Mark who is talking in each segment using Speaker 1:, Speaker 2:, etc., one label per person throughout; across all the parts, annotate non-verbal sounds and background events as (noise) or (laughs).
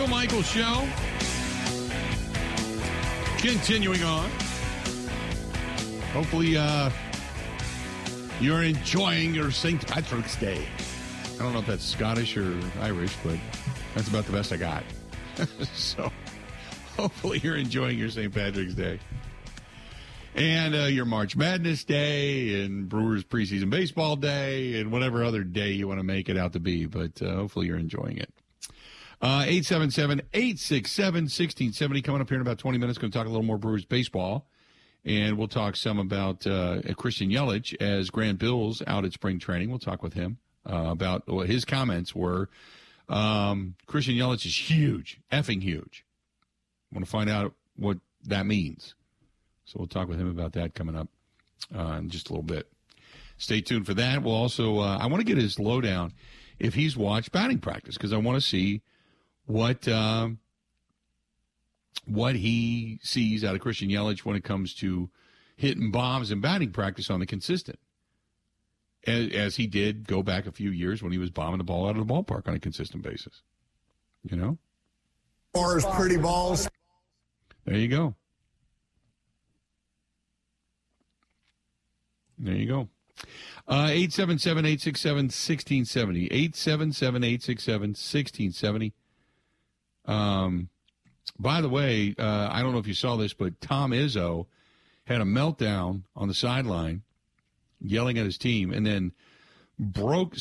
Speaker 1: Bill Michaels Show. Continuing on. Hopefully, uh, you're enjoying your St. Patrick's Day. I don't know if that's Scottish or Irish, but that's about the best I got. (laughs) so, hopefully, you're enjoying your St. Patrick's Day and uh, your March Madness Day and Brewers preseason baseball day and whatever other day you want to make it out to be. But uh, hopefully you're enjoying it. Uh, 877 867 1670 coming up here in about 20 minutes. Going to talk a little more Brewers baseball. And we'll talk some about uh, Christian Yelich as Grant Bilse out at spring training. We'll talk with him uh, about what his comments were. Um, Christian Yelich is huge, effing huge. Want to find out what that means. So we'll talk with him about that coming up uh, in just a little bit. Stay tuned for that. We'll also, uh, I want to get his lowdown if he's watched batting practice because I want to see what um, what he sees out of Christian Yelich when it comes to hitting bombs and batting practice on the consistent. As, as he did go back a few years when he was bombing the ball out of the ballpark on a consistent basis. You know?
Speaker 2: Or pretty balls.
Speaker 1: There you go. There you go. Uh, 877 867 1670. 877 867 1670. Um, by the way, uh, I don't know if you saw this, but Tom Izzo had a meltdown on the sideline, yelling at his team, and then broke,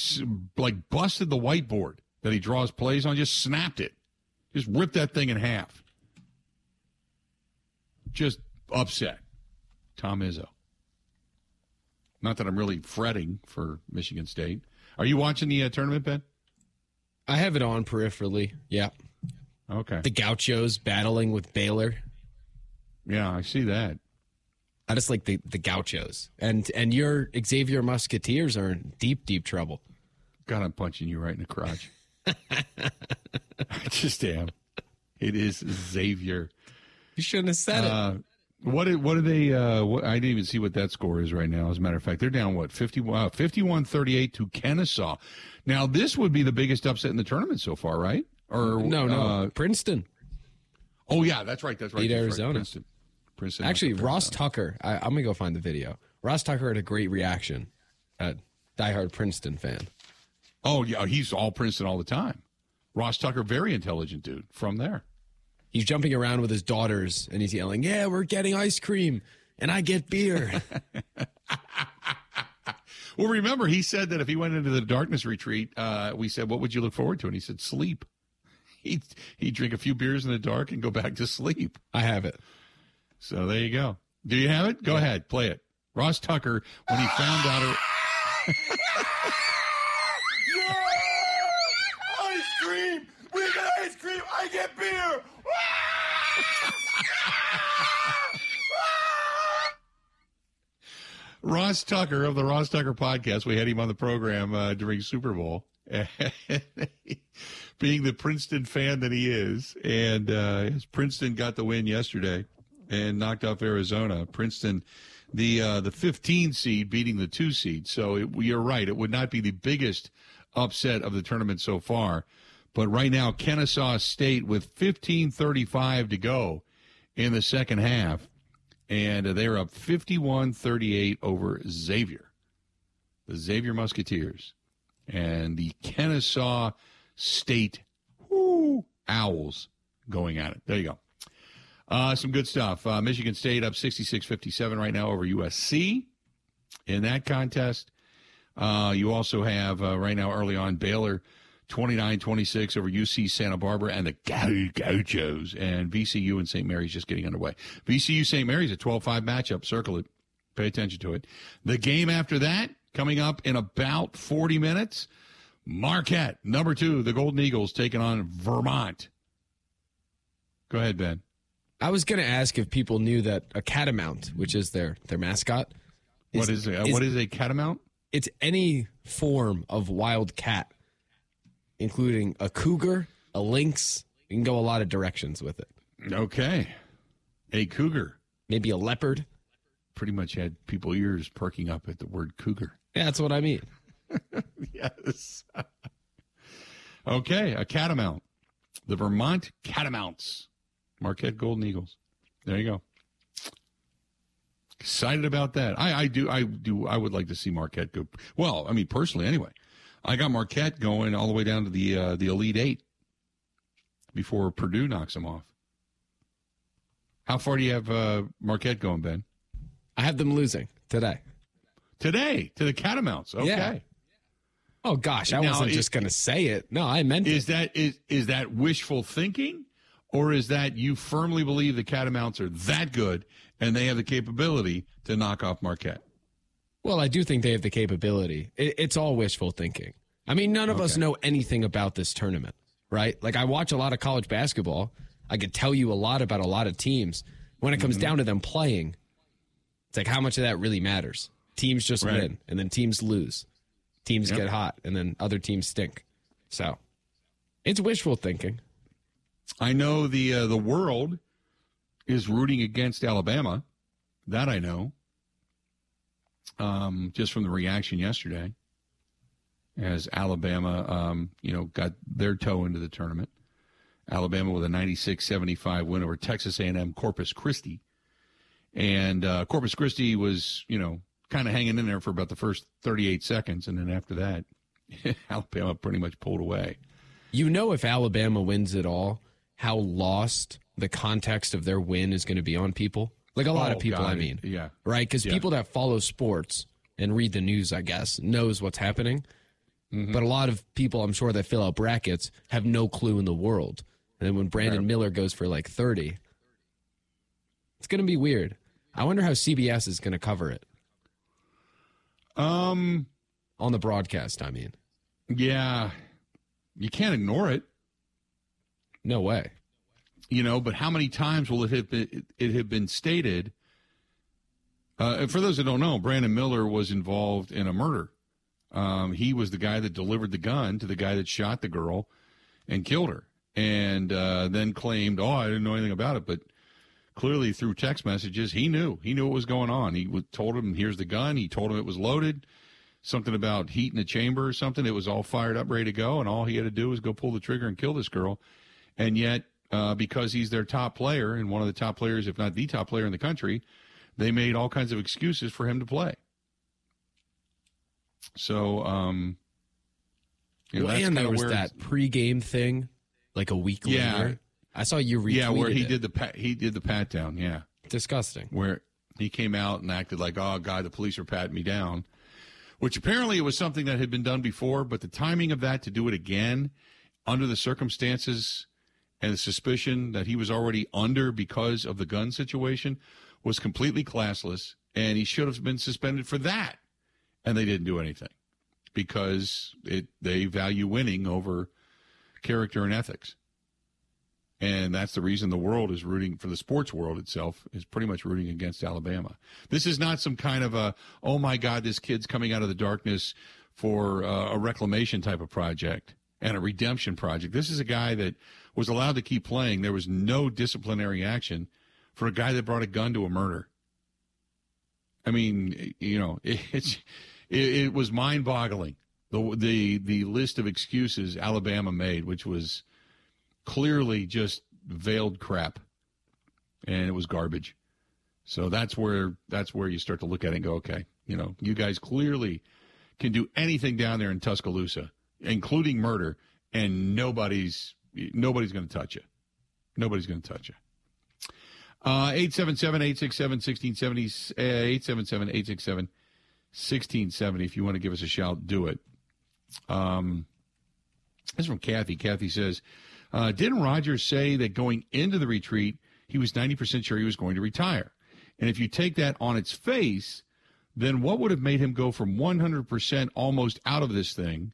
Speaker 1: like, busted the whiteboard that he draws plays on, just snapped it, just ripped that thing in half. Just upset. Tom Izzo. Not that I'm really fretting for Michigan State. Are you watching the uh, tournament, Ben?
Speaker 3: I have it on peripherally. Yeah.
Speaker 1: Okay.
Speaker 3: The Gauchos battling with Baylor.
Speaker 1: Yeah, I see that.
Speaker 3: I just like the, the Gauchos. And and your Xavier Musketeers are in deep, deep trouble.
Speaker 1: God, I'm punching you right in the crotch. (laughs) I just am. It is Xavier.
Speaker 3: You shouldn't have said
Speaker 1: uh, it. What what are they? Uh, what, I didn't even see what that score is right now. As a matter of fact, they're down what 51 uh, 51-38 to Kennesaw. Now this would be the biggest upset in the tournament so far, right? Or
Speaker 3: no, no, uh, Princeton.
Speaker 1: Oh yeah, that's right. That's right.
Speaker 3: Beat
Speaker 1: that's
Speaker 3: Arizona.
Speaker 1: Right. Princeton.
Speaker 3: Princeton. Actually, Ross Tucker. I, am gonna go find the video. Ross Tucker had a great reaction. A diehard Princeton fan.
Speaker 1: Oh yeah, he's all Princeton all the time. Ross Tucker, very intelligent dude from there
Speaker 3: he's jumping around with his daughters and he's yelling, "Yeah, we're getting ice cream and I get beer." (laughs)
Speaker 1: well, remember he said that if he went into the darkness retreat, uh, we said, "What would you look forward to?" And he said, "Sleep." He'd, he'd drink a few beers in the dark and go back to sleep.
Speaker 3: I have it.
Speaker 1: So there you go. Do you have it? Go yeah. ahead, play it. Ross Tucker, when he found out. Her- (laughs)
Speaker 2: yeah! Ice cream! We get ice cream! I get beer! (laughs)
Speaker 1: Ross Tucker of the Ross Tucker podcast. We had him on the program uh, during Super Bowl. (laughs) being the Princeton fan that he is, and uh, Princeton got the win yesterday and knocked off Arizona. Princeton, the uh, the 15 seed, beating the two seed. So it, you're right; it would not be the biggest upset of the tournament so far. But right now, Kennesaw State with 15:35 to go in the second half, and they're up 51-38 over Xavier, the Xavier Musketeers, and the Kennesaw State whoo, Owls going at it. There you go. Uh, some good stuff. Uh, Michigan State up 66-57 right now over USC in that contest. Uh, you also have uh, right now early on Baylor 29 26 over UC Santa Barbara and the Gauchos. And VCU and St. Mary's just getting underway. VCU St. Mary's a 12 5 matchup. Circle it. Pay attention to it. The game after that, coming up in about 40 minutes, Marquette, number two, the Golden Eagles taking on Vermont. Go ahead, Ben.
Speaker 3: I was going to ask if people knew that a catamount, which is their, their mascot,
Speaker 1: is, what is, a, uh, is, what is a catamount?
Speaker 3: It's any form of wild cat including a cougar, a lynx. You can go a lot of directions with it.
Speaker 1: Okay. A cougar.
Speaker 3: Maybe a leopard.
Speaker 1: Pretty much had people ears perking up at the word cougar.
Speaker 3: Yeah, that's what I mean. (laughs)
Speaker 1: yes. (laughs) Okay, a catamount. The Vermont Catamounts. Marquette Golden Eagles. There you go. Excited about that. I, I do. I do. I would like to see Marquette go. Well, I mean, personally, anyway. I got Marquette going all the way down to the uh, the Elite Eight before Purdue knocks them off. How far do you have uh, Marquette going, Ben?
Speaker 3: I have them losing today.
Speaker 1: Today to the Catamounts. Okay.
Speaker 3: Yeah. Oh gosh, I
Speaker 1: Now,
Speaker 3: wasn't
Speaker 1: it-
Speaker 3: just going to say it. No, I meant
Speaker 1: Is
Speaker 3: it.
Speaker 1: that is is that wishful thinking, or is that you firmly believe the Catamounts are that good and they have the capability to knock off Marquette?
Speaker 3: Well, I do think they have the capability. It, it's all wishful thinking. I mean, none of us know anything about this tournament, right? Like, I watch a lot of college basketball. I could tell you a lot about a lot of teams. When it comes
Speaker 1: Mm-hmm.
Speaker 3: down to them playing, it's like how much of that really matters. Teams just
Speaker 1: Right.
Speaker 3: win, and then teams lose. Teams
Speaker 1: Yep.
Speaker 3: get hot, and then other teams stink. So, it's wishful thinking.
Speaker 1: I know the uh, the world is rooting against Alabama. That I know. Um, just from the reaction yesterday, as Alabama, um, you know, got their toe into the tournament. Alabama with a 96-75 win over Texas A&M Corpus Christi, and uh, Corpus Christi was, you know, kind of hanging in there for about the first 38 seconds, and then after that, (laughs) Alabama pretty much pulled away.
Speaker 3: You know, if Alabama wins it all, how lost the context of their win is going to be on people. Like a lot
Speaker 1: Oh,
Speaker 3: of people, I mean.
Speaker 1: yeah.
Speaker 3: Right? Because
Speaker 1: Yeah.
Speaker 3: people that follow sports and read the news, I guess, knows what's happening.
Speaker 1: Mm-hmm.
Speaker 3: But a lot of people, I'm sure, that fill out brackets have no clue in the world. And then when Brandon
Speaker 1: Right.
Speaker 3: Miller goes for like 30, it's going to be weird. I wonder how CBS is going to cover it
Speaker 1: Um,
Speaker 3: on the broadcast. I mean,
Speaker 1: yeah, you can't ignore it,
Speaker 3: no way.
Speaker 1: you know. But how many times will it have been, it have been stated? Uh, for those that don't know, Brandon Miller was involved in a murder. Um, he was the guy that delivered the gun to the guy that shot the girl and killed her, and uh, then claimed, "Oh, I didn't know anything about it," but clearly through text messages, he knew. He knew what was going on. He told him, "Here's the gun." He told him it was loaded. Something about heat in the chamber or something. It was all fired up, ready to go, and all he had to do was go pull the trigger and kill this girl. And yet, uh, because he's their top player and one of the top players, if not the top player in the country, they made all kinds of excuses for him to play. So, um, you know,
Speaker 3: Well, and there was that pregame thing like a week
Speaker 1: Yeah.
Speaker 3: later. I saw you retweeted
Speaker 1: yeah, where he
Speaker 3: it.
Speaker 1: did the pat, he did the pat down, yeah.
Speaker 3: Disgusting.
Speaker 1: where he came out and acted like, "Oh God, the police are patting me down," which apparently it was something that had been done before. But the timing of that to do it again, under the circumstances and the suspicion that he was already under because of the gun situation, was completely classless, and he should have been suspended for that. And they didn't do anything because it they value winning over character and ethics. And that's the reason the world is rooting for the sports world itself is pretty much rooting against Alabama. This is not some kind of a, oh my God, this kid's coming out of the darkness for uh, a reclamation type of project and a redemption project. This is a guy that was allowed to keep playing. There was no disciplinary action for a guy that brought a gun to a murder. I mean, you know, (laughs) it's it, it was mind boggling the the the list of excuses Alabama made, which was clearly just veiled crap and it was garbage. So that's where that's where you start to look at it and go okay you know you guys clearly can do anything down there in tuscaloosa including murder and nobody's nobody's going to touch you. Nobody's going to touch you. Uh 877-867-1670 uh, 877-867-1670 if you want to give us a shout do it. Um this is from Kathy. Kathy says, uh, Didn't Rodgers say that going into the retreat, he was 90% sure he was going to retire? And if you take that on its face, then what would have made him go from 100% almost out of this thing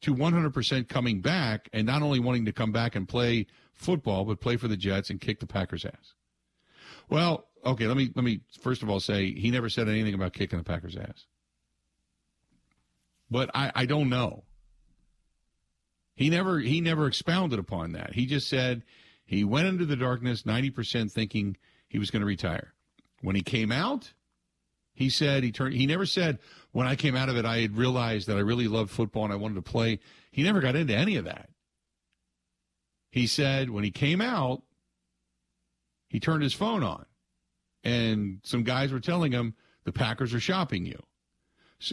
Speaker 1: to 100% coming back and not only wanting to come back and play football, but play for the Jets and kick the Packers' ass? Well, okay, let me let me first of all say he never said anything about kicking the Packers' ass. But I, I don't know. He never he never expounded upon that. He just said he went into the darkness 90% thinking he was going to retire. When he came out, He said he turned. He never said when I came out of it I had realized that I really loved football and I wanted to play. He never got into any of that. He said when he came out, he turned his phone on, and some guys were telling him the Packers are shopping you.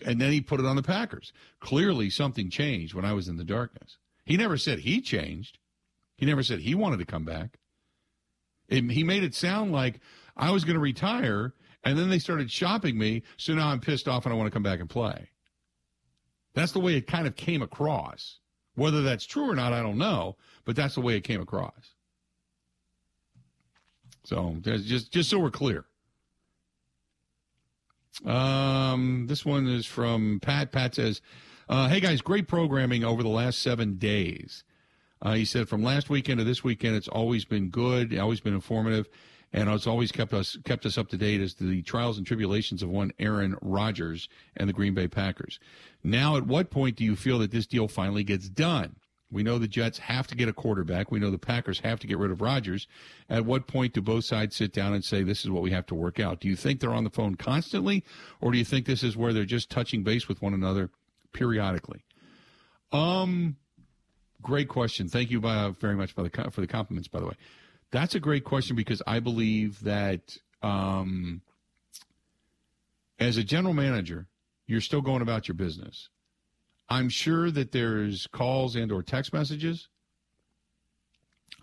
Speaker 1: And then he put it on the Packers. Clearly, something changed when I was in the darkness. He never said he changed. He never said he wanted to come back. It, he made it sound like I was going to retire, and then they started shopping me, so now I'm pissed off and I want to come back and play. That's the way it kind of came across. Whether that's true or not, I don't know, but that's the way it came across. So just just so we're clear. Um, this one is from Pat. Pat says, uh, "Hey guys, great programming over the last seven days." Uh, he said, "From last weekend to this weekend, it's always been good, always been informative, and it's always kept us kept us up to date as to the trials and tribulations of one Aaron Rodgers and the Green Bay Packers. Now, at what point do you feel that this deal finally gets done?" We know the Jets have to get a quarterback. We know the Packers have to get rid of Rodgers. At what point do both sides sit down and say, this is what we have to work out? Do you think they're on the phone constantly, or do you think this is where they're just touching base with one another periodically? Um, great question. Thank you by, very much for the, for the compliments, by the way. That's a great question because I believe that um, as a general manager, you're still going about your business. I'm sure that there's calls and or text messages.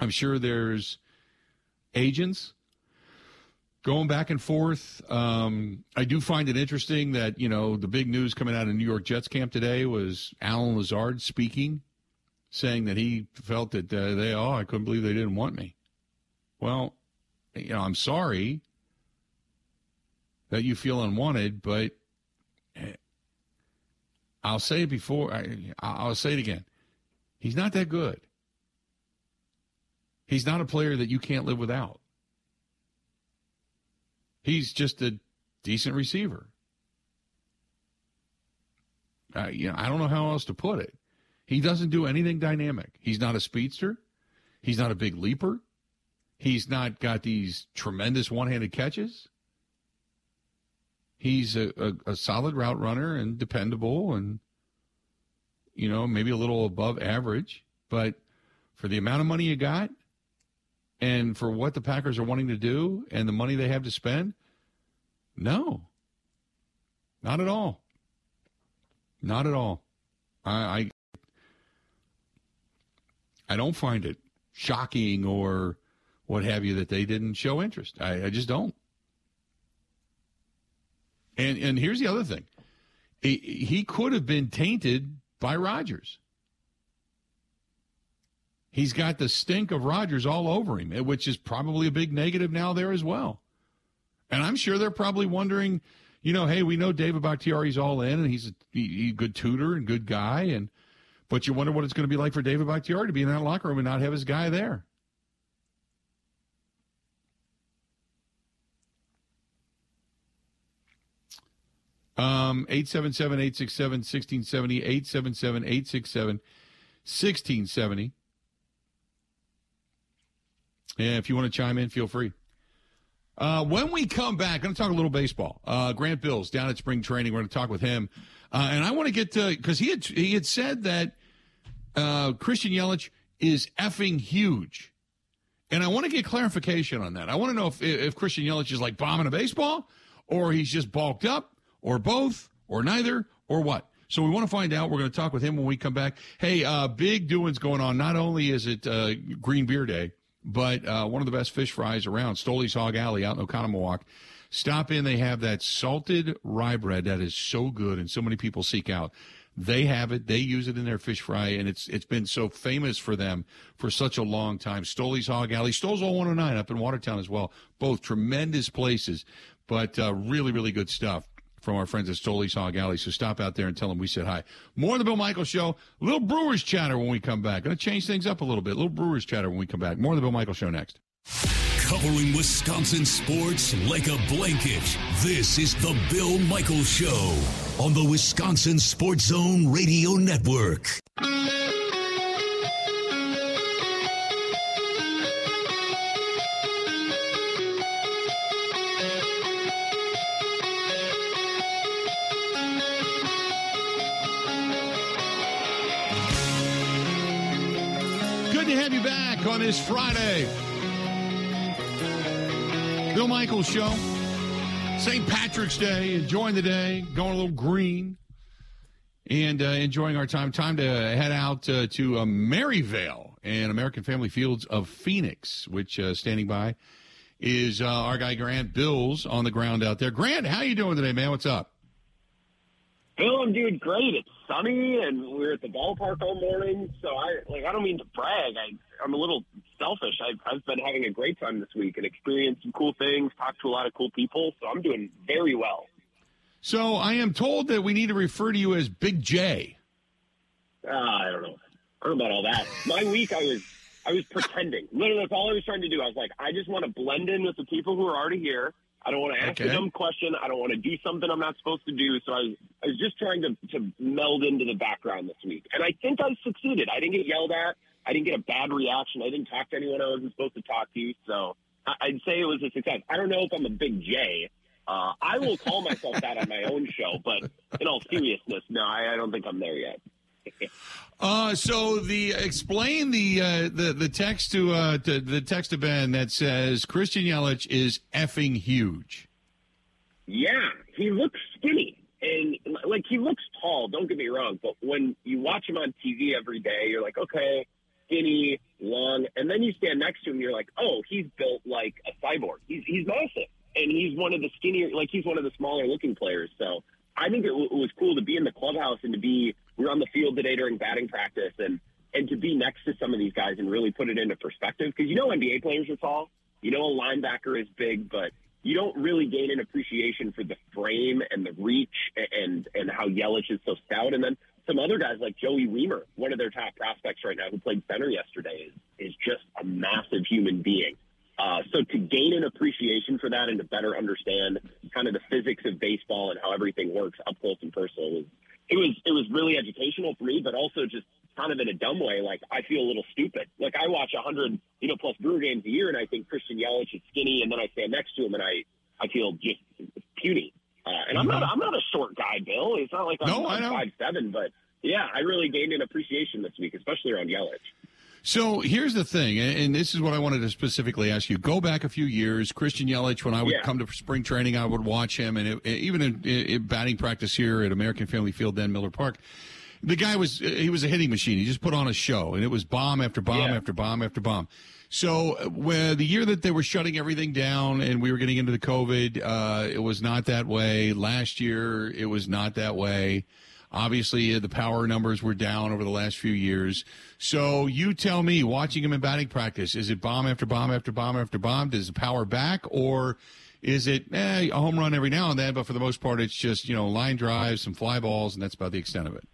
Speaker 1: I'm sure there's agents going back and forth. Um, I do find it interesting that you know the big news coming out of New York Jets camp today was Allen Lazard speaking, saying that he felt that uh, they oh I couldn't believe they didn't want me. Well, you know I'm sorry that you feel unwanted, but I'll say it before. I, I'll say it again. He's not that good. He's not a player that you can't live without. He's just a decent receiver. Uh, you know, I don't know how else to put it. He doesn't do anything dynamic. He's not a speedster. He's not a big leaper. He's not got these tremendous one-handed catches he's a, a, a, solid route runner and dependable and you know maybe a little above average but for the amount of money you got and for what the packers are wanting to do and the money they have to spend no. Not at all. Not at all. I i, I don't find it shocking or what have you that they didn't show interest. I, I just don't. And and here's the other thing. He, he could have been tainted by Rodgers. He's got the stink of Rodgers all over him, which is probably a big negative now there as well. And I'm sure they're probably wondering, you know, hey, we know David Bakhtiari's all in, and he's a, good tutor and good guy, and but you wonder what it's going to be like for David Bakhtiari to be in that locker room and not have his guy there. Um, 877 867 1670, 877 867 1670. Yeah, if you want to chime in, feel free. Uh, when we come back, I'm going to talk a little baseball. Uh, Grant Bilse down at spring training. We're going to talk with him, uh, and I want to get to because he had he had said that uh, Christian Yelich is effing huge, and I want to get clarification on that. I want to know if if Christian Yelich is like bombing a baseball, or he's just bulked up, or both, or neither, or what? So we want to find out. We're going to talk with him when we come back. Hey, uh, big doings going on. Not only is it uh, Green Beer Day, but uh, one of the best fish fries around, Stoley's Hog Alley out in Oconomowoc. Stop in. They have that salted rye bread that is so good and so many people seek out. They have it. They use it in their fish fry, and it's it's been so famous for them for such a long time. Stoley's Hog Alley, Stoll's All 109 up in Watertown as well. Both tremendous places, but uh, really, really good stuff from our friends at Stoley's Hog Alley. So stop out there and tell them we said hi. More of the Bill Michael Show. Little Brewers chatter when we come back. Going to change things up a little bit. Little Brewers chatter when we come back. More of the Bill Michael Show next.
Speaker 4: Covering Wisconsin sports like a blanket. This is the Bill Michaels Show on the Wisconsin Sports Zone Radio Network.
Speaker 1: On this Friday. Bill Michaels Show. St. Patrick's Day. Enjoying the day. Going a little green. And uh, enjoying our time. Time to head out uh, to uh, Maryvale and American Family Fields of Phoenix, which uh, standing by is uh, our guy Grant Bilse on the ground out there. Grant, how you doing today, man? What's up?
Speaker 5: Bill, I'm doing great. It's sunny, and we are at the ballpark all morning. So I like. I don't mean to brag. I I'm a little selfish. I've I've been having a great time this week and experienced some cool things, talked to a lot of cool people. So I'm doing very well.
Speaker 1: So I am told that we need to refer to you as Big J.
Speaker 5: Uh, I don't know. I don't know about all that. My week, I was I was pretending. Literally, that's all I was trying to do. I was like, I just want to blend in with the people who are already here. I don't want to ask
Speaker 1: Okay.
Speaker 5: a dumb question. I don't want to do something I'm not supposed to do. So I was, I was just trying to, to meld into the background this week. And I think I succeeded. I didn't get yelled at. I didn't get a bad reaction. I didn't talk to anyone I wasn't supposed to talk to. So I'd say it was a success. I don't know if I'm a big J. Uh, I will call myself that on my own show, but in all seriousness, no, I, I don't think I'm there yet. (laughs)
Speaker 1: Uh, so the explain the uh, the the text to uh to the text to Ben that says Christian Yelich is effing huge.
Speaker 5: Yeah, he looks skinny. And like he looks tall, don't get me wrong, but when you watch him on TV every day, you're like, okay, skinny, long, and then you stand next to him, you're like, oh, he's built like a cyborg. He's he's massive, and he's one of the skinnier, like he's one of the smaller looking players. So I think it, w- it was cool to be in the clubhouse and to be we were on the field today during batting practice and and to be next to some of these guys and really put it into perspective because you know NBA players are tall, you know a linebacker is big, but you don't really gain an appreciation for the frame and the reach and and how Yelich is so stout. And then some other guys like Joey Wiemer, one of their top prospects right now, who played center yesterday, is is just a massive human being. Uh, so to gain an appreciation for that and to better understand kind of the physics of baseball and how everything works up close and personal was it was it was really educational for me, but also just kind of in a dumb way. Like I feel a little stupid. Like I watch a hundred you know plus Brewer games a year, and I think Christian Yelich is skinny, and then I stand next to him, and I I feel just puny. Uh, and I'm not I'm not a short guy, Bill. It's not like I'm,
Speaker 1: No,
Speaker 5: I'm five seven, but yeah, I really gained an appreciation this week, especially around Yelich.
Speaker 1: So here's the thing, and this is what I wanted to specifically ask you. Go back a few years, Christian Yelich. When I would
Speaker 5: Yeah.
Speaker 1: come to spring training, I would watch him, and it, even in, in batting practice here at American Family Field, then Miller Park. The guy was he was a hitting machine. He just put on a show, and it was bomb after bomb
Speaker 5: Yeah.
Speaker 1: after bomb after bomb. So when the year that they were shutting everything down and we were getting into the COVID, uh, it was not that way. Last year, it was not that way. Obviously, uh, the power numbers were down over the last few years. So you tell me, watching him in batting practice, is it bomb after bomb after bomb after bomb? Does the power back, or is it eh, a home run every now and then? But for the most part, it's just you know line drives, some fly balls, and that's about the extent of it.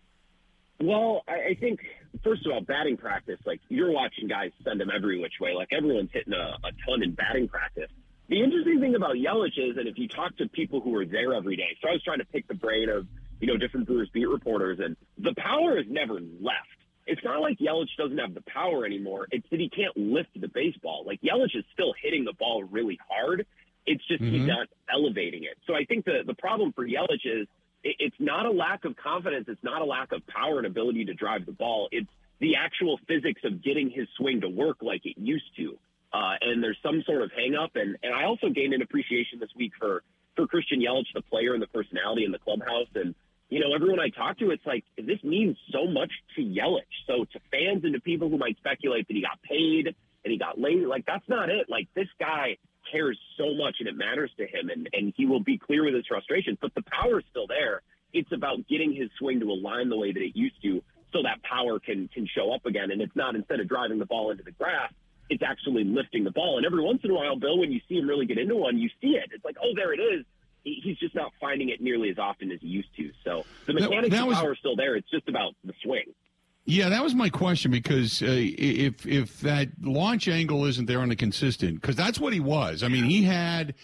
Speaker 5: Well, I, think first of all, batting practice, like you're watching guys send them every which way. Like everyone's hitting a, a ton in batting practice. The interesting thing about Yelich is, that if you talk to people who are there every day, so I was trying to pick the brain of you know different Brewers beat reporters, and the power has never left. It's not like Yelich doesn't have the power anymore. It's that he can't lift the baseball. Like Yelich is still hitting the ball really hard. It's just he's not elevating it. So I think the the problem for Yelich is it, it's not a lack of confidence. It's not a lack of power and ability to drive the ball. It's the actual physics of getting his swing to work like it used to. Uh, and there's some sort of hang up. And, and I also gained an appreciation this week for, for Christian Yelich, the player and the personality in the clubhouse. And, you know, everyone I talk to, it's like, this means so much to Yelich. So to fans and to people who might speculate that he got paid and he got laid, like, that's not it. Like, this guy cares so much and it matters to him. And, and he will be clear with his frustrations, but the power is still there. It's about getting his swing to align the way that it used to so that power can, can show up again. And it's not instead of driving the ball into the grass, it's actually lifting the ball. And every once in a while, Bill, when you see him really get into one, you see it. It's like, oh, there it is. He- He's just not finding it nearly as often as he used to. So the mechanics
Speaker 1: that
Speaker 5: of
Speaker 1: was-
Speaker 5: power is still there. It's just about the swing.
Speaker 1: Yeah, that was my question because uh, if if that launch angle isn't there on the consistent, because that's what he was. I mean, he had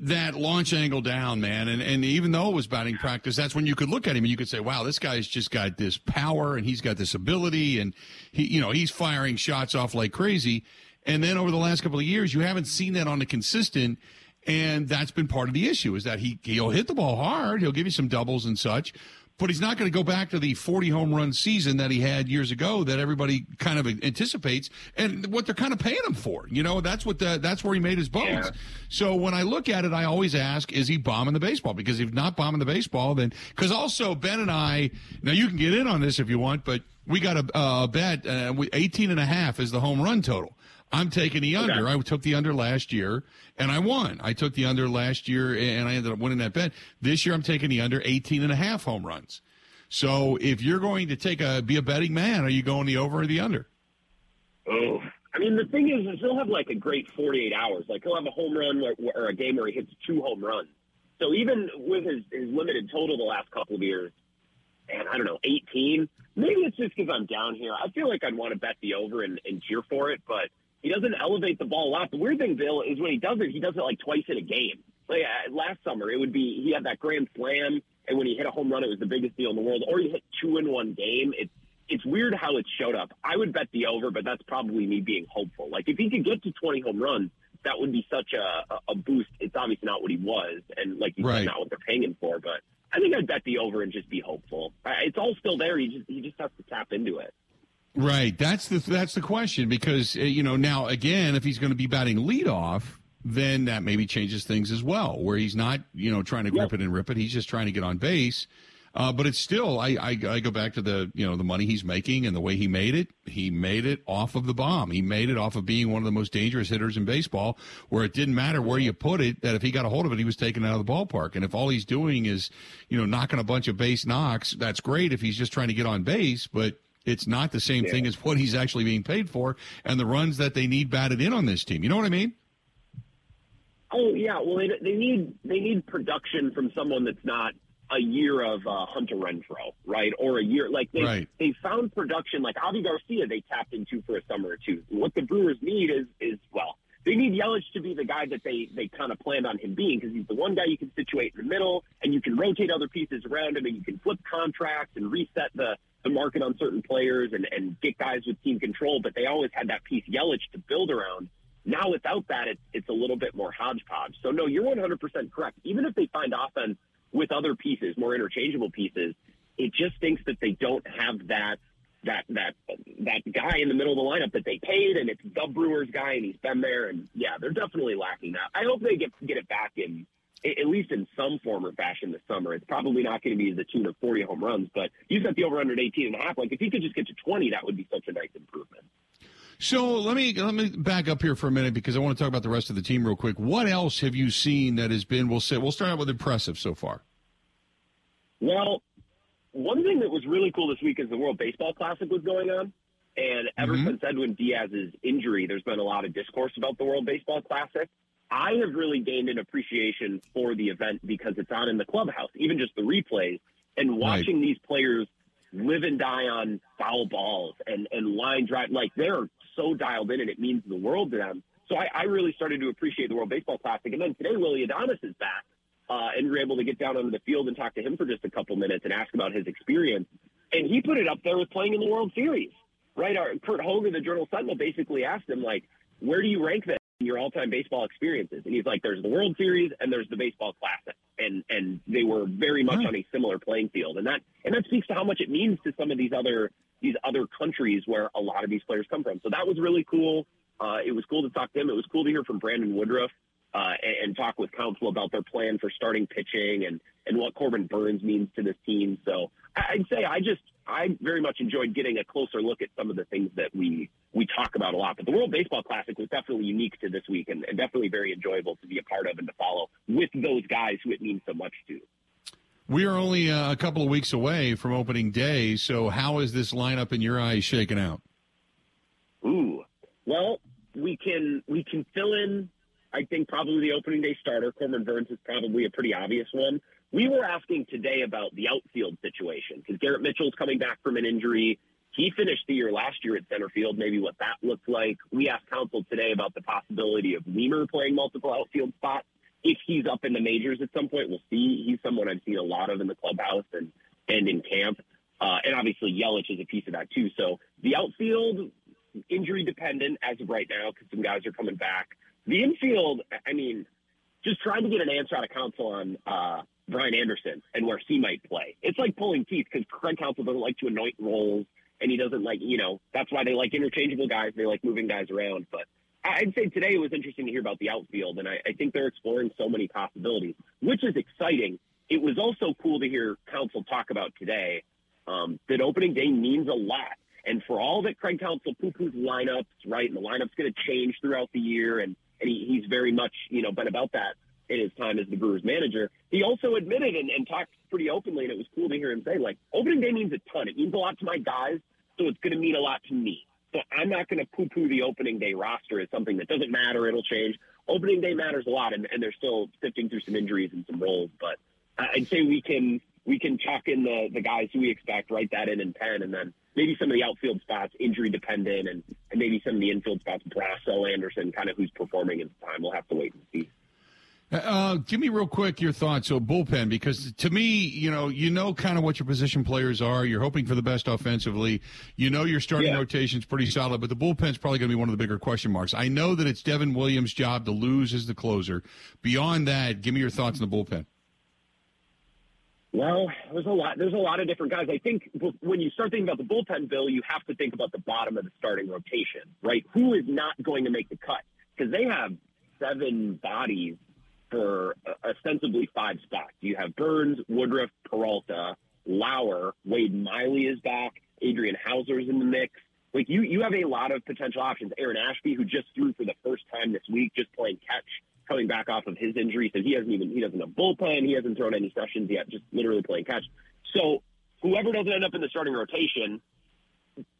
Speaker 1: that launch angle down, man, and and even though it was batting practice, that's when you could look at him and you could say, "Wow, this guy's just got this power and he's got this ability, and he, you know, he's firing shots off like crazy." And then over the last couple of years, you haven't seen that on the consistent. And that's been part of the issue is that he he'll hit the ball hard, he'll give you some doubles and such, but he's not going to go back to the 40 home run season that he had years ago that everybody kind of anticipates and what they're kind of paying him for. You know, that's what the, that's where he made his bones. Yeah. So when I look at it, I always ask, is he bombing the baseball? Because if not bombing the baseball, then because also Ben and I, now you can get in on this if you want, but we got a, a bet, uh, 18 and a half is the home run total. I'm taking the under. Okay. I took the under last year and I won. I took the under last year and I ended up winning that bet. This year I'm taking the under 18 and a half home runs. So if you're going to take a be a betting man, are you going the over or the under?
Speaker 5: Oh, I mean the thing is, is he'll have like a great 48 hours. Like he'll have a home run or, or a game where he hits two home runs. So even with his, his limited total the last couple of years, and I don't know, 18. Maybe it's just because I'm down here. I feel like I'd want to bet the over and, and cheer for it, but he doesn't elevate the ball a lot. The weird thing, Bill, is when he does it, he does it like twice in a game. Like uh, last summer, it would be he had that grand slam, and when he hit a home run, it was the biggest deal in the world. Or he hit two in one game. It's it's weird how it showed up. I would bet the over, but that's probably me being hopeful. Like if he could get to 20 home runs, that would be such a, a boost. It's obviously not what he was, and like you right. said, not what they're paying him for. But I think I'd bet the over and just be hopeful. It's all still there. He just he just has to tap into it.
Speaker 1: Right. That's the that's the question because uh, you know now again if he's going to be batting leadoff, then that maybe changes things as well. Where he's not you know trying to grip it and rip it, he's just trying to get on base. Uh, but it's still I, I I go back to the you know the money he's making and the way he made it. He made it off of the bomb. He made it off of being one of the most dangerous hitters in baseball, where it didn't matter where you put it. That if he got a hold of it, he was taken out of the ballpark. And if all he's doing is you know knocking a bunch of base knocks, that's great. If he's just trying to get on base, but it's not the same yeah. thing as what he's actually being paid for and the runs that they need batted in on this team. You know what I mean?
Speaker 5: Oh yeah, well they, they need they need production from someone that's not a year of uh, Hunter Renfroe, right? Or a year like they right. they found production like Avi Garcia they tapped into for a summer or two. What the Brewers need is is well they need Yelich to be the guy that they they kind of planned on him being because he's the one guy you can situate in the middle and you can rotate other pieces around him and you can flip contracts and reset the the market on certain players and, and get guys with team control, but they always had that piece Yelich to build around. Now without that, it's, it's a little bit more hodgepodge. So no, you're 100% correct. Even if they find offense with other pieces, more interchangeable pieces, it just thinks that they don't have that that that that guy in the middle of the lineup that they paid, and it's the Brewers guy, and he's been there, and yeah, they're definitely lacking that. I hope they get get it back in at least in some form or fashion this summer. It's probably not going to be the tune of 40 home runs, but you set the over under 18 and a half. Like if he could just get to 20, that would be such a nice improvement.
Speaker 1: So let me let me back up here for a minute because I want to talk about the rest of the team real quick. What else have you seen that has been? We'll say we'll start out with impressive so far.
Speaker 5: Well, one thing that was really cool this week is the World Baseball Classic was going on, and ever mm-hmm. since Edwin Diaz's injury, there's been a lot of discourse about the World Baseball Classic. I have really gained an appreciation for the event because it's on in the clubhouse, even just the replays and watching right. these players live and die on foul balls and, and line drive. Like they're so dialed in and it means the world to them. So I, I really started to appreciate the World Baseball Classic. And then today, Willy Adames is back. Uh, and we are able to get down onto the field and talk to him for just a couple minutes and ask about his experience. And he put it up there with playing in the World Series, right? Our, Curt Hogg, the Journal Sentinel, basically asked him, like, where do you rank that? In your all-time baseball experiences. And he's like, there's the World Series and there's the Baseball Classic, and and they were very much on a similar playing field. And that and that speaks to how much it means to some of these other these other countries where a lot of these players come from. So that was really cool. Uh, it was cool to talk to him. It was cool to hear from Brandon Woodruff uh, and, and talk with Counsell about their plan for starting pitching and and what Corbin Burnes means to this team. So I'd say I just I very much enjoyed getting a closer look at some of the things that we we talk about a lot. But the World Baseball Classic was definitely unique to this week and, and definitely very enjoyable to be a part of and to follow with those guys who it means so much to.
Speaker 1: We are only uh, a couple of weeks away from opening day, so how is this lineup in your eyes shaken out?
Speaker 5: Ooh, well, we can we can fill in. I think probably the opening day starter, Corbin Burnes, is probably a pretty obvious one. We were asking today about the outfield situation because Garrett Mitchell's coming back from an injury. He finished the year last year at center field, maybe what that looked like. We asked Counsell today about the possibility of Wiemer playing multiple outfield spots. If he's up in the majors at some point, we'll see. He's someone I've seen a lot of in the clubhouse and, and in camp. Uh, and obviously Yelich is a piece of that too. So the outfield injury dependent as of right now because some guys are coming back. The infield, I mean, just trying to get an answer out of Counsell on uh, Brian Anderson and where he might play. It's like pulling teeth because Craig Counsell doesn't like to anoint roles and he doesn't like, you know, that's why they like interchangeable guys. They like moving guys around. But I'd say today it was interesting to hear about the outfield, and I, I think they're exploring so many possibilities, which is exciting. It was also cool to hear Counsell talk about today um, that opening day means a lot. And for all that Craig Counsell poo-poos lineups, right, and the lineup's going to change throughout the year, and, and he, he's very much, you know, been about that in his time as the Brewers manager. He also admitted and, and talked pretty openly, and it was cool to hear him say, like, opening day means a ton. It means a lot to my guys, so it's going to mean a lot to me. So I'm not going to poo-poo the opening day roster as something that doesn't matter. It'll change. Opening day matters a lot, and, and they're still sifting through some injuries and some roles. But I'd say we can we can chalk in the the guys who we expect, write that in in pen, and then maybe some of the outfield spots injury dependent, and, and maybe some of the infield spots, Brosseau, Anderson, kind of who's performing at the time. We'll have to wait and see.
Speaker 1: Uh, give me real quick your thoughts on bullpen because to me, you know, you know kind of what your position players are. You're hoping for the best offensively. You know your starting
Speaker 5: Yeah.
Speaker 1: rotation's pretty solid, but the bullpen's probably going to be one of the bigger question marks. I know that it's Devin Williams' job to lose as the closer. Beyond that, give me your thoughts on the bullpen.
Speaker 5: Well, there's a lot. There's a lot of different guys. I think when you start thinking about the bullpen, Bill, you have to think about the bottom of the starting rotation, right? Who is not going to make the cut? Because they have seven bodies for ostensibly five spots. You have Burnes, Woodruff, Peralta, Lauer, Wade Miley is back, Adrian Houser's in the mix. Like you, you have a lot of potential options. Aaron Ashby, who just threw for the first time this week, just playing catch, coming back off of his injury, so he hasn't even he doesn't have bullpen, he hasn't thrown any sessions yet, just literally playing catch. So whoever doesn't end up in the starting rotation,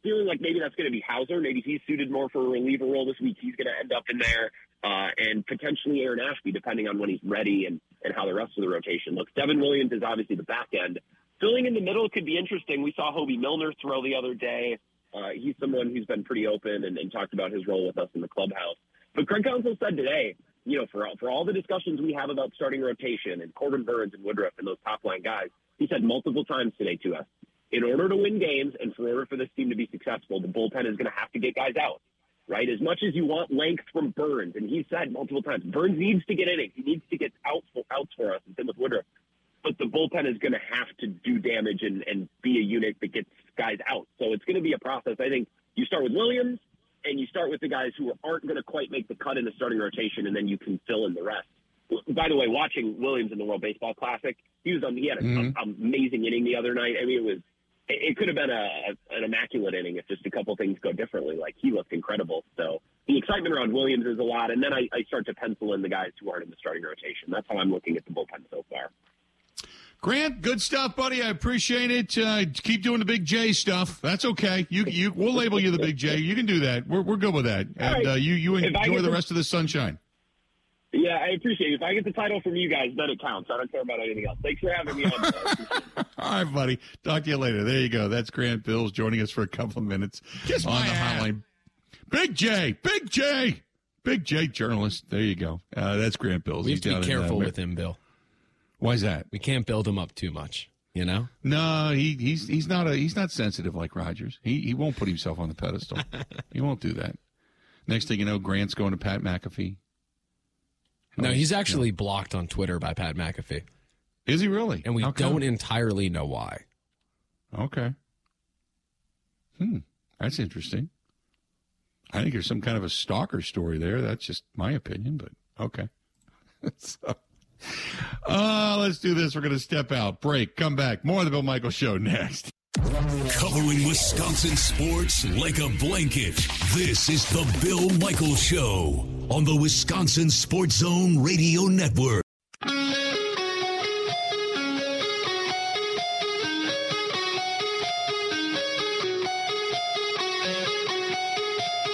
Speaker 5: feeling like maybe that's going to be Houser. Maybe he's suited more for a reliever role this week. He's going to end up in there, uh, and potentially Aaron Ashby, depending on when he's ready and and how the rest of the rotation looks. Devin Williams is obviously the back end. Filling in the middle could be interesting. We saw Hoby Milner throw the other day. Uh, he's someone who's been pretty open and, and talked about his role with us in the clubhouse. But Craig Counsell said today, you know, for all, for all the discussions we have about starting rotation and Corbin Burnes and Woodruff and those top line guys, he said multiple times today to us, in order to win games and for order for this team to be successful, the bullpen is going to have to get guys out. Right, as much as you want length from Burnes, and he said multiple times, Burnes needs to get innings. He needs to get out for, outs for us, and same with Woodruff but the bullpen is going to have to do damage and, and be a unit that gets guys out. So it's going to be a process. I think you start with Williams and you start with the guys who aren't going to quite make the cut in the starting rotation, and then you can fill in the rest. By the way, watching Williams in the World Baseball Classic, he was um, he had an amazing inning the other night. I mean, it was it, it could have been a, an immaculate inning if just a couple things go differently. Like he looked incredible. So the excitement around Williams is a lot, and then I, I start to pencil in the guys who aren't in the starting rotation. That's how I'm looking at the bullpen so far.
Speaker 1: Grant, good stuff, buddy. I appreciate it. Uh, keep doing the Big J stuff. That's okay. You, you, we'll label you the Big J. You can do that. We're, we're good with that. And
Speaker 5: right.
Speaker 1: uh, you, you enjoy
Speaker 5: get
Speaker 1: the
Speaker 5: to-
Speaker 1: rest of the sunshine.
Speaker 5: Yeah, I appreciate it. If I get the title from you guys, then it counts. I don't care about anything else. Thanks for having me on. Bill. I appreciate it. (laughs)
Speaker 1: All right, buddy. Talk to you later. There you go. That's Grant Bilse joining us for a couple of minutes
Speaker 3: Kiss
Speaker 1: on
Speaker 3: my
Speaker 1: the
Speaker 3: ass.
Speaker 1: hotline. Big J, Big J, Big J journalist. There you go. Uh, that's Grant Bilse.
Speaker 3: We
Speaker 1: He's
Speaker 3: have to
Speaker 1: down
Speaker 3: be
Speaker 1: uh,
Speaker 3: careful with him, Bill.
Speaker 1: Why is that?
Speaker 3: We can't build him up too much. You know,
Speaker 1: No, he, he's he's not a he's not sensitive like Rodgers. He he won't put himself on the pedestal. (laughs) he won't do that. Next thing you know, Grant's going to Pat McAfee.
Speaker 3: no, he's actually blocked on Twitter by Pat McAfee,
Speaker 1: Is he really?
Speaker 3: and we don't entirely know why.
Speaker 1: Okay. Hmm. That's interesting. I think there's some kind of a stalker story there. That's just my opinion, but okay. (laughs) so, uh, let's do this. We're going to step out, break, come back. More of the Bill Michael Show next.
Speaker 4: Covering Wisconsin sports like a blanket. This is the Bill Michael Show on the Wisconsin Sports Zone Radio Network.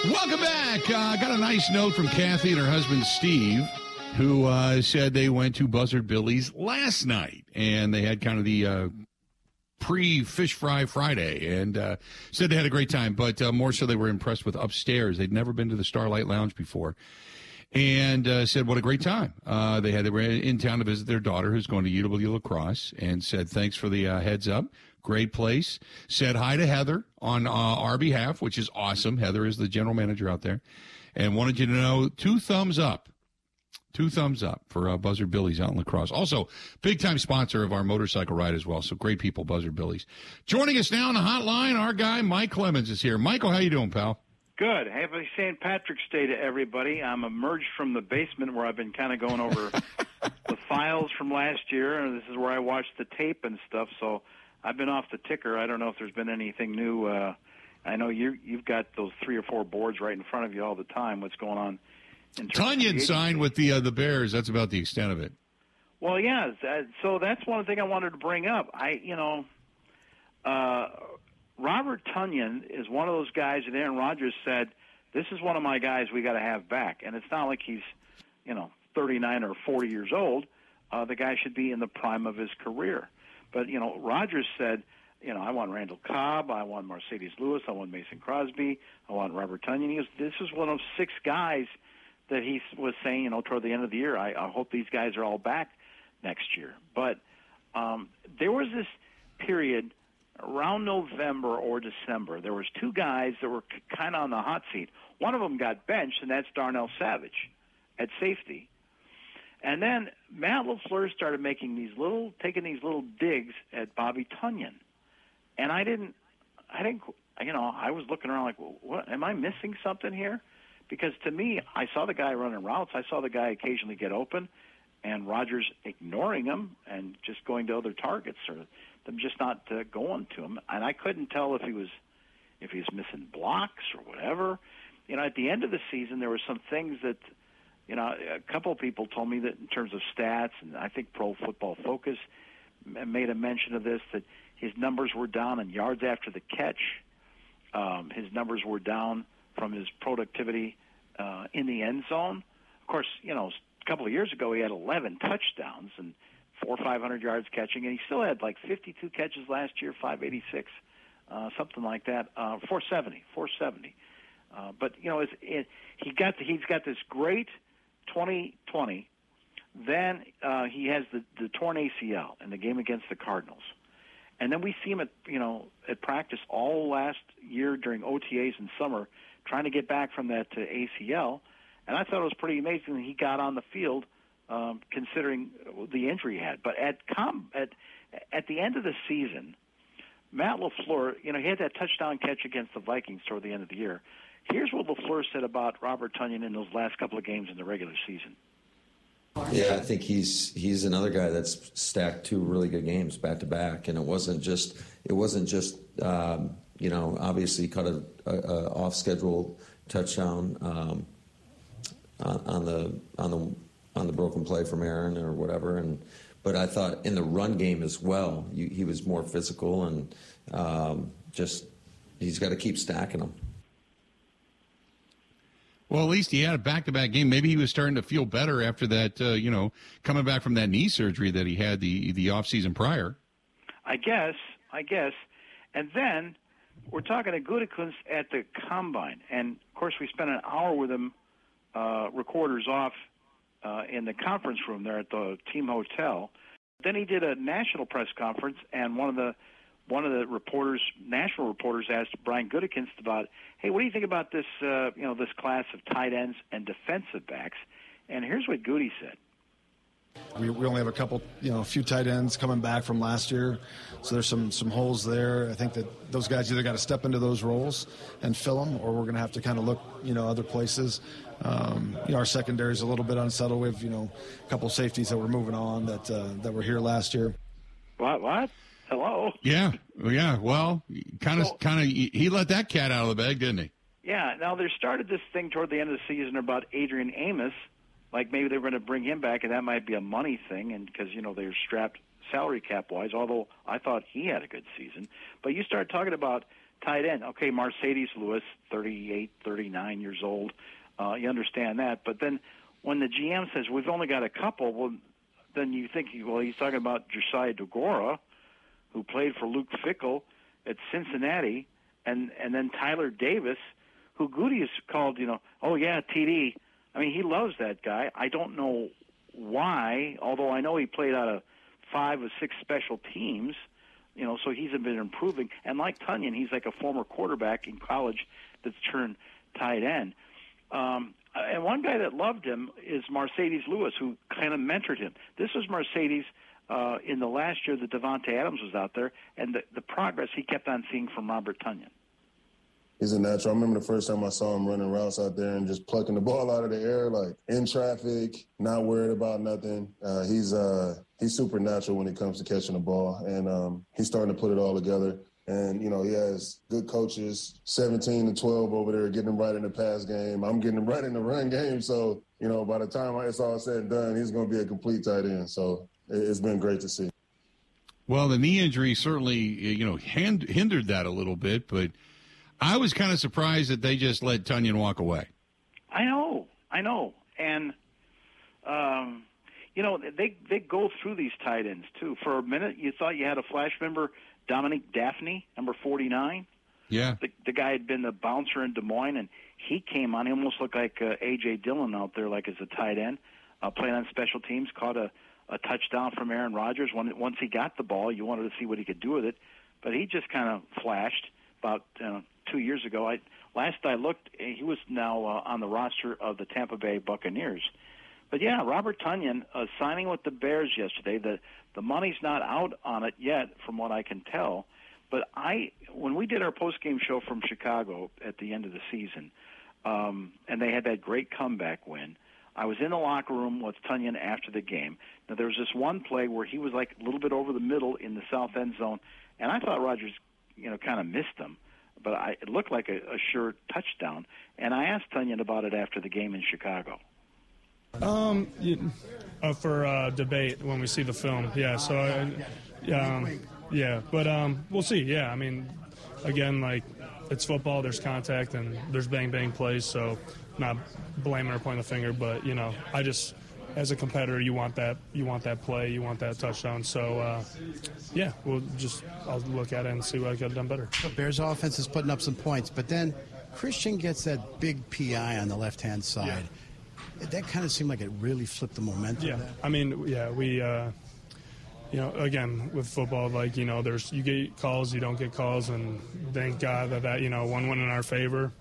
Speaker 1: Welcome back. Uh, I got a nice note from Kathy and her husband Steve, who uh, said they went to Buzzard Billy's last night, and they had kind of the uh, pre Fish Fry Friday, and uh, said they had a great time. But uh, more so, they were impressed with upstairs. They'd never been to the Starlight Lounge before, and uh, said what a great time. Uh, they had they were in town to visit their daughter, who's going to UW lacrosse, and said thanks for the uh, heads up. Great place. Said hi to Heather on uh, our behalf, which is awesome. Heather is the general manager out there, and wanted you to know two thumbs up. Two thumbs up for uh, Buzzard Billy's out in La Crosse. Also, big time sponsor of our motorcycle ride as well. So great people, Buzzard Billy's. Joining us now on the hotline, our guy Mike Clemens is here. Michael, how you doing, pal?
Speaker 6: Good. Happy St. Patrick's Day to everybody. I'm emerged from the basement where I've been kind of going over (laughs) the files from last year, and this is where I watched the tape and stuff. So I've been off the ticker. I don't know if there's been anything new. Uh, I know you you've got those three or four boards right in front of you all the time. What's going on? In terms of free Tonyan
Speaker 1: signed with the uh, the Bears. That's about the extent of it.
Speaker 6: Well, yeah. So that's one thing I wanted to bring up. I, you know, uh, Robert Tonyan is one of those guys that Aaron Rodgers said, "This is one of my guys we got to have back." And it's not like he's, you know, 39 or 40 years old. Uh, the guy should be in the prime of his career. But you know, Rodgers said, you know, I want Randall Cobb, I want Marcedes Lewis, I want Mason Crosby, I want Robert Tonyan. He goes, this is one of six guys that he was saying, you know, toward the end of the year, I, I hope these guys are all back next year. But um, there was this period around November or December. There was two guys that were kind of on the hot seat. One of them got benched, and that's Darnell Savage at safety. And then Matt LaFleur started making these little, taking these little digs at Bobby Tonyan, and I didn't, I didn't, you know, I was looking around like, well, what? Am I missing something here? Because to me, I saw the guy running routes. I saw the guy occasionally get open, and Rodgers ignoring him and just going to other targets, or them just not uh, going to him. And I couldn't tell if he was, if he was missing blocks or whatever. You know, at the end of the season, there were some things that you know, a couple of people told me that in terms of stats, and I think Pro Football Focus made a mention of this that his numbers were down in yards after the catch. Um, his numbers were down from his productivity uh, in the end zone. Of course, you know, a couple of years ago he had 11 touchdowns and four or 500 yards catching, and he still had like 52 catches last year, 586, uh, something like that, uh, 470, 470. Uh, but you know, it's, it, he got he's got this great 2020. Then uh, he has the the torn ACL in the game against the Cardinals, and then we see him at you know at practice all last year during OTAs in summer, trying to get back from that uh, ACL. And I thought it was pretty amazing that he got on the field, um, considering the injury he had. But at com at at the end of the season, Matt LaFleur, you know, he had that touchdown catch against the Vikings toward the end of the year. Here's what LaFleur said about Robert Tonyan in those last couple of games in the regular season.
Speaker 7: Yeah, I think he's he's another guy that's stacked two really good games back to back, and it wasn't just it wasn't just um, you know obviously cut a, a, a off schedule touchdown um, on, on the on the on the broken play from Aaron or whatever, and but I thought in the run game as well, you, he was more physical and um, just he's got to keep stacking them.
Speaker 1: Well, at least he had a back-to-back game. Maybe he was starting to feel better after that. Uh, you know, coming back from that knee surgery that he had the the off season prior.
Speaker 6: I guess, I guess. And then we're talking to Gutekunst at the combine, and of course we spent an hour with him, uh, recorders off uh, in the conference room there at the team hotel. Then he did a national press conference, and one of the one of the reporters, national reporters, asked Brian Gutekunst about, "Hey, what do you think about this? Uh, you know, this class of tight ends and defensive backs?" And here's what Goody said.
Speaker 8: We, we only have a couple, you know, a few tight ends coming back from last year, so there's some some holes there. I think that those guys either got to step into those roles and fill them, or we're going to have to kind of look, you know, other places. Um, you know, our secondary is a little bit unsettled. We have, you know, a couple of safeties that we're moving on that uh, that were here last year.
Speaker 6: What? What? Hello?
Speaker 1: Yeah, yeah. Well, kind of,
Speaker 6: So-
Speaker 1: kind of. He let that cat out of the bag, didn't he?
Speaker 6: Yeah. Now they started this thing toward the end of the season about Adrian Amos, like maybe they were going to bring him back, and that might be a money thing, and because you know they're strapped salary cap wise. Although I thought he had a good season, but you start talking about tight end. Okay, Marcedes Lewis, 38, 39 years old. Uh, you understand that, but then when the GM says we've only got a couple, well, then you think, well, he's talking about Josiah Deguara, who played for Luke Fickell at Cincinnati, and and then Tyler Davis, who Goody has called, you know, oh yeah, TD. I mean, he loves that guy. I don't know why, although I know he played out of five or six special teams, you know, so he's been improving. And like Tonyan, he's like a former quarterback in college that's turned tight end. Um, and one guy that loved him is Marcedes Lewis, who kind of mentored him. This was Marcedes uh, in the last year that Davante Adams was out there, and the, the progress he kept on seeing from Robert Tonyan.
Speaker 9: He's a natural. I remember the first time I saw him running routes out there and just plucking the (laughs) ball out of the air, like in traffic, not worried about nothing. Uh, he's uh, he's supernatural when it comes to catching the ball, and um, he's starting to put it all together. And, you know, he has good coaches, 17 to 12 over there, getting him right in the pass game. I'm getting him right in the run game. So, you know, by the time it's all said and done, he's going to be a complete tight end. So it's been great to see.
Speaker 1: Well, the knee injury certainly, you know, hand, hindered that a little bit, but I was kind of surprised that they just let Tonyan walk away.
Speaker 6: I know, I know, and um, you know they they go through these tight ends too. For a minute, you thought you had a flash member Dominique Dafney, number 49.
Speaker 1: Yeah.
Speaker 6: The, the guy had been the bouncer in Des Moines, and he came on. He almost looked like uh, A.J. Dillon out there, like as a tight end, uh, playing on special teams, caught a, a touchdown from Aaron Rodgers. When, once he got the ball, you wanted to see what he could do with it. But he just kind of flashed about uh, two years ago. I Last I looked, he was now uh, on the roster of the Tampa Bay Buccaneers. But yeah, Robert Tonyan uh, signing with the Bears yesterday. The the money's not out on it yet, from what I can tell. But I, when we did our post game show from Chicago at the end of the season, um, and they had that great comeback win. I was in the locker room with Tonyan after the game. Now there was this one play where he was like a little bit over the middle in the south end zone, and I thought Rodgers, you know, kind of missed him, but I, it looked like a, a sure touchdown. And I asked Tonyan about it after the game in Chicago.
Speaker 10: Um, you, uh, for uh, debate when we see the film, yeah. So, uh, um, yeah, but um, we'll see. Yeah, I mean, again, like it's football. There's contact and there's bang bang plays. So, not blaming or pointing the finger, but you know, I just as a competitor, you want that you want that play, you want that touchdown. So, uh, yeah, we'll just I'll look at it and see what I could have done better.
Speaker 11: The Bears offense is putting up some points, but then Christian gets that big PI on the left hand side. Yeah that kind of seemed like it really flipped the momentum.
Speaker 10: Yeah, I mean, yeah, we, uh, you know, again with football, like you know, there's you get calls, you don't get calls, and thank God that that you know one went in our favor,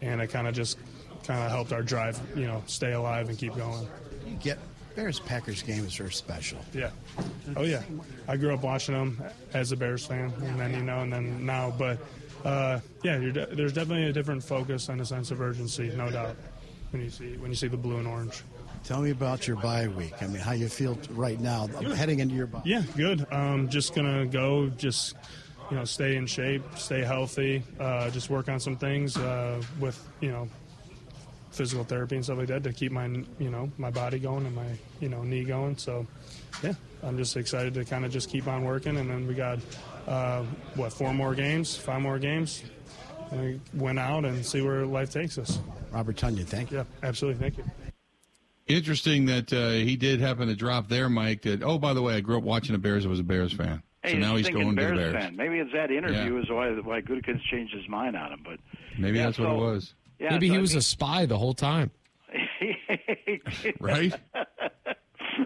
Speaker 10: and it kind of just kind of helped our drive, you know, stay alive and keep going.
Speaker 11: You get Bears Packers games are special.
Speaker 10: Yeah. Oh yeah. I grew up watching them as a Bears fan, and then you know, and then now, but uh, yeah, de- there's definitely a different focus and a sense of urgency, no doubt when you see when you see the blue and orange.
Speaker 11: Tell me about your bye week. I mean, how you feel right now, good. heading into your bye.
Speaker 10: Yeah, good. Um, just gonna go, just you know, stay in shape, stay healthy, uh, just work on some things uh, with you know physical therapy and stuff like that to keep my you know my body going and my you know knee going. So yeah, I'm just excited to kind of just keep on working. And then we got uh, what four more games, five more games. And we went out and see where life takes us.
Speaker 11: Robert Tonyan, thank you.
Speaker 10: Yeah, absolutely. Thank you.
Speaker 1: Interesting that uh, he did happen to drop there, Mike. That oh, by the way, I grew up watching the Bears. I was a Bears fan.
Speaker 6: Hey,
Speaker 1: so now he's going
Speaker 6: Bears
Speaker 1: to the Bears.
Speaker 6: Fan. Maybe it's that interview yeah. is why why Gutekunst changed his mind on him. But
Speaker 1: maybe
Speaker 6: yeah,
Speaker 1: that's
Speaker 6: so,
Speaker 1: what it was.
Speaker 6: Yeah,
Speaker 3: maybe
Speaker 6: so
Speaker 3: he
Speaker 6: I
Speaker 3: was
Speaker 6: mean,
Speaker 3: a spy the whole time. (laughs)
Speaker 1: right.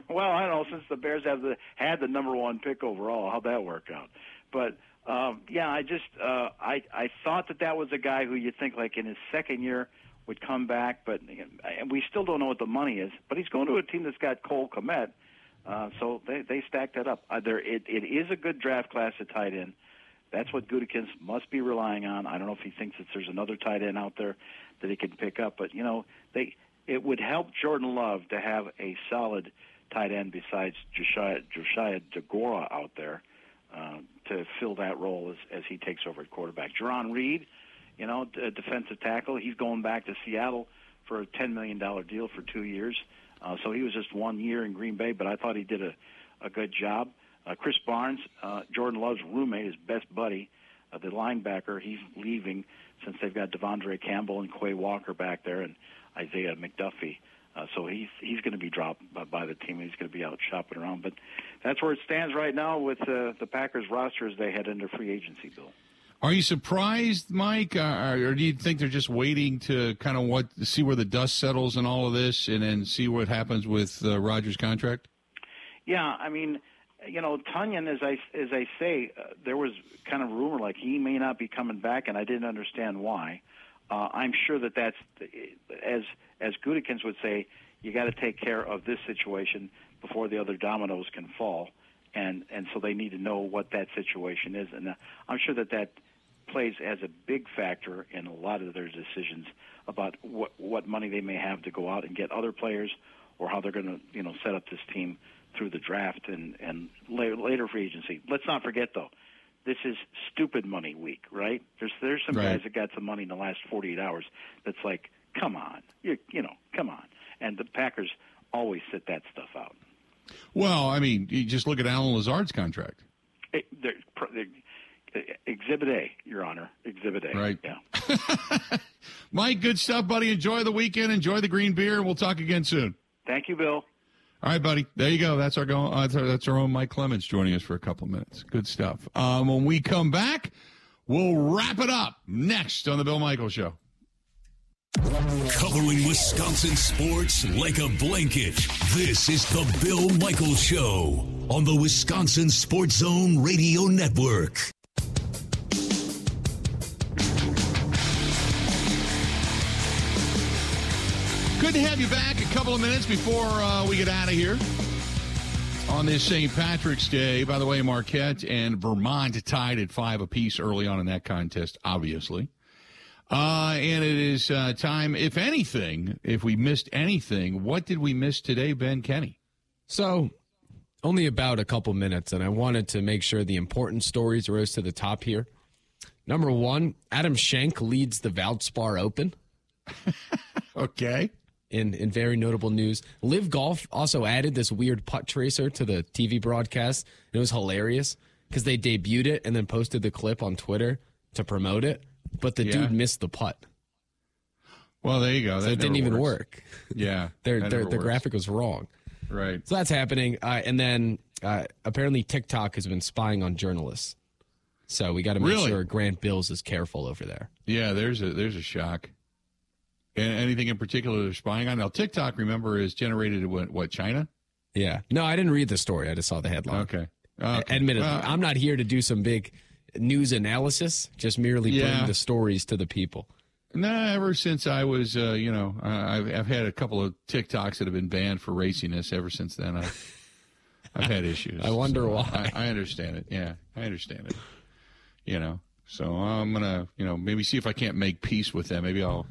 Speaker 6: well, I don't know. Since the Bears have the had the number one pick overall, how'd that work out? But um, yeah, I just uh, I I thought that that was a guy who you'd think like in his second year would come back, but and we still don't know what the money is. But he's going to a team that's got Cole Kmet, uh, so they they stacked that up. Uh, there, it, it is a good draft class at tight end. That's what Gutekunst must be relying on. I don't know if he thinks that there's another tight end out there that he can pick up, but you know they it would help Jordan Love to have a solid tight end besides Josiah, Josiah Deguara out there uh, to fill that role as, as he takes over at quarterback. Jarran Reed you know, a defensive tackle. He's going back to Seattle for a $10 million deal for two years. Uh, so he was just one year in Green Bay, but I thought he did a, a good job. Uh, Krys Barnes, uh, Jordan Love's roommate, his best buddy, the linebacker, he's leaving since they've got De'Vondre Campbell and Quay Walker back there and Isaiah McDuffie. Uh, so he's he's going to be dropped by, by the team. He's going to be out shopping around. But that's where it stands right now with uh, the Packers roster as they head into free agency, Bill.
Speaker 1: Are you surprised, Mike, uh, or do you think they're just waiting to kind of what see where the dust settles and all of this, and then see what happens with uh, Rodgers' contract?
Speaker 6: Yeah, I mean, you know, Tonyan, as I as I say, uh, there was kind of rumor like he may not be coming back, and I didn't understand why. Uh, I'm sure that that's as as Gutekunst would say, you got to take care of this situation before the other dominoes can fall, and and so they need to know what that situation is, and uh, I'm sure that that plays as a big factor in a lot of their decisions about what what money they may have to go out and get other players, or how they're going to you know set up this team through the draft and and later, later free agency. Let's not forget though, this is stupid money week, right? There's there's some
Speaker 1: Right.
Speaker 6: guys that got some money in the last 48 hours. That's like, come on, you you know, come on. And the Packers always sit that stuff out.
Speaker 1: Well, I mean, you just look at Allen Lazard's contract.
Speaker 6: It, they're, they're, eh, Exhibit A, Your Honor. Exhibit A.
Speaker 1: Right.
Speaker 6: Yeah. (laughs)
Speaker 1: Mike, good stuff, buddy. Enjoy the weekend. Enjoy the green beer, we'll talk again soon.
Speaker 6: Thank you, Bill.
Speaker 1: All right, buddy. There you go. That's our go. Uh, that's, our, own Mike Clemens joining us for a couple minutes. Good stuff. Um, when we come back, we'll wrap it up next on the Bill Michael Show.
Speaker 4: Covering Wisconsin sports like a blanket. This is the Bill Michael Show on the Wisconsin Sports Zone Radio Network.
Speaker 1: Good to have you back. A couple of minutes before uh, we get out of here on this St. Patrick's Day. By the way, Marquette and Vermont tied at five apiece early on in that contest, obviously. Uh, and it is uh, time, if anything, if we missed anything, what did we miss today, Ben Kenny?
Speaker 3: So, only about a couple minutes, and I wanted to make sure the important stories rose to the top here. Number one, Adam Schenk leads the Valspar Open. (laughs)
Speaker 1: okay.
Speaker 3: In in very notable news, LIV Golf also added this weird putt tracer to the TV broadcast. It was hilarious because they debuted it and then posted the clip on Twitter to promote it, but the
Speaker 1: Yeah.
Speaker 3: dude missed the putt.
Speaker 1: Well, there you go.
Speaker 3: So it didn't even
Speaker 1: works.
Speaker 3: work. (laughs)
Speaker 1: Yeah. (laughs)
Speaker 3: Their their, the graphic was wrong.
Speaker 1: Right.
Speaker 3: So that's happening. Uh, and then uh, apparently TikTok has been spying on journalists. So we got to make
Speaker 1: Really?
Speaker 3: sure Grant Bilse is careful over there.
Speaker 1: Yeah, there's a there's a shock. And anything in particular they're spying on? Now TikTok, remember, is generated what, what China?
Speaker 3: Yeah. No, I didn't read the story. I just saw the headline.
Speaker 1: Okay. Okay.
Speaker 3: Admittedly,
Speaker 1: Well-
Speaker 3: I'm not here to do some big news analysis, just merely
Speaker 1: Yeah.
Speaker 3: bring the stories to the people.
Speaker 1: No, ever since I was, uh, you know, I've, I've had a couple of TikToks that have been banned for raciness. Ever since then, I've, I've had (laughs) issues.
Speaker 3: I wonder
Speaker 1: So
Speaker 3: why.
Speaker 1: I, I understand it. Yeah, I understand it. You know, so I'm gonna, you know, maybe see if I can't make peace with them. Maybe I'll,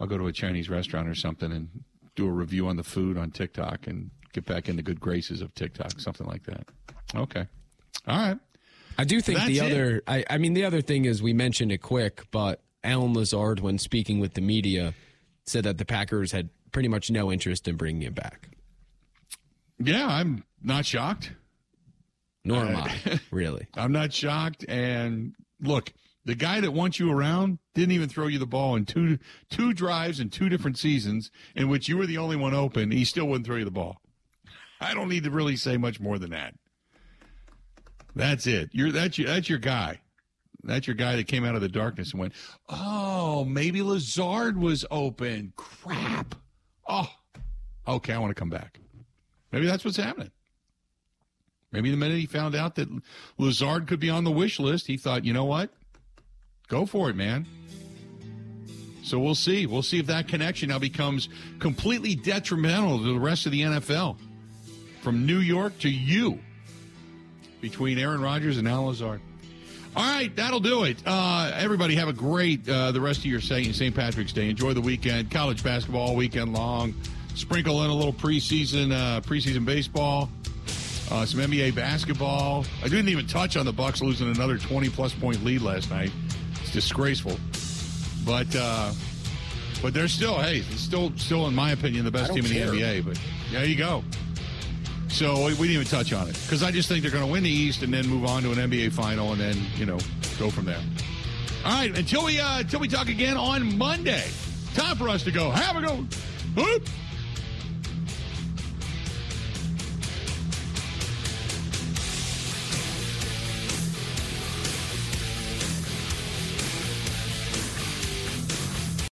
Speaker 1: I'll go to a Chinese restaurant or something and do a review on the food on TikTok and get back into good graces of TikTok, something like that. Okay. All right.
Speaker 3: I do think the
Speaker 1: That's it.
Speaker 3: other, I, I mean, the other thing is we mentioned it quick, but Allen Lazard, when speaking with the media, said that the Packers had pretty much no interest in bringing him back.
Speaker 1: Yeah, I'm not shocked.
Speaker 3: Nor am I, really. (laughs)
Speaker 1: I'm not shocked. And look, the guy that wants you around didn't even throw you the ball in two two drives in two different seasons in which you were the only one open. He still wouldn't throw you the ball. I don't need to really say much more than that. That's it. You're that's your that's your guy. That's your guy that came out of the darkness and went, "Oh, maybe Lazard was open. Crap. Oh, okay. I want to come back. Maybe that's what's happening." Maybe the minute he found out that Lazard could be on the wish list, he thought, you know what? Go for it, man. So we'll see. We'll see if that connection now becomes completely detrimental to the rest of the NFL. From New York to you, between Aaron Rodgers and Al Lazard. All right, that'll do it. Uh, everybody have a great uh, the rest of your St. Patrick's Day. Enjoy the weekend. College basketball all weekend long. Sprinkle in a little preseason uh, preseason baseball. Uh, some NBA basketball. I didn't even touch on the Bucks losing another 20 plus point lead last night. It's disgraceful. But uh, but they're still hey, it's still still in my opinion the best team in the. NBA. But there you go. So we didn't even touch on it because I just think they're going to win the East and then move on to an NBA final and then you know go from there. All right, until we uh, until we talk again on Monday. Time for us to go. Have a go.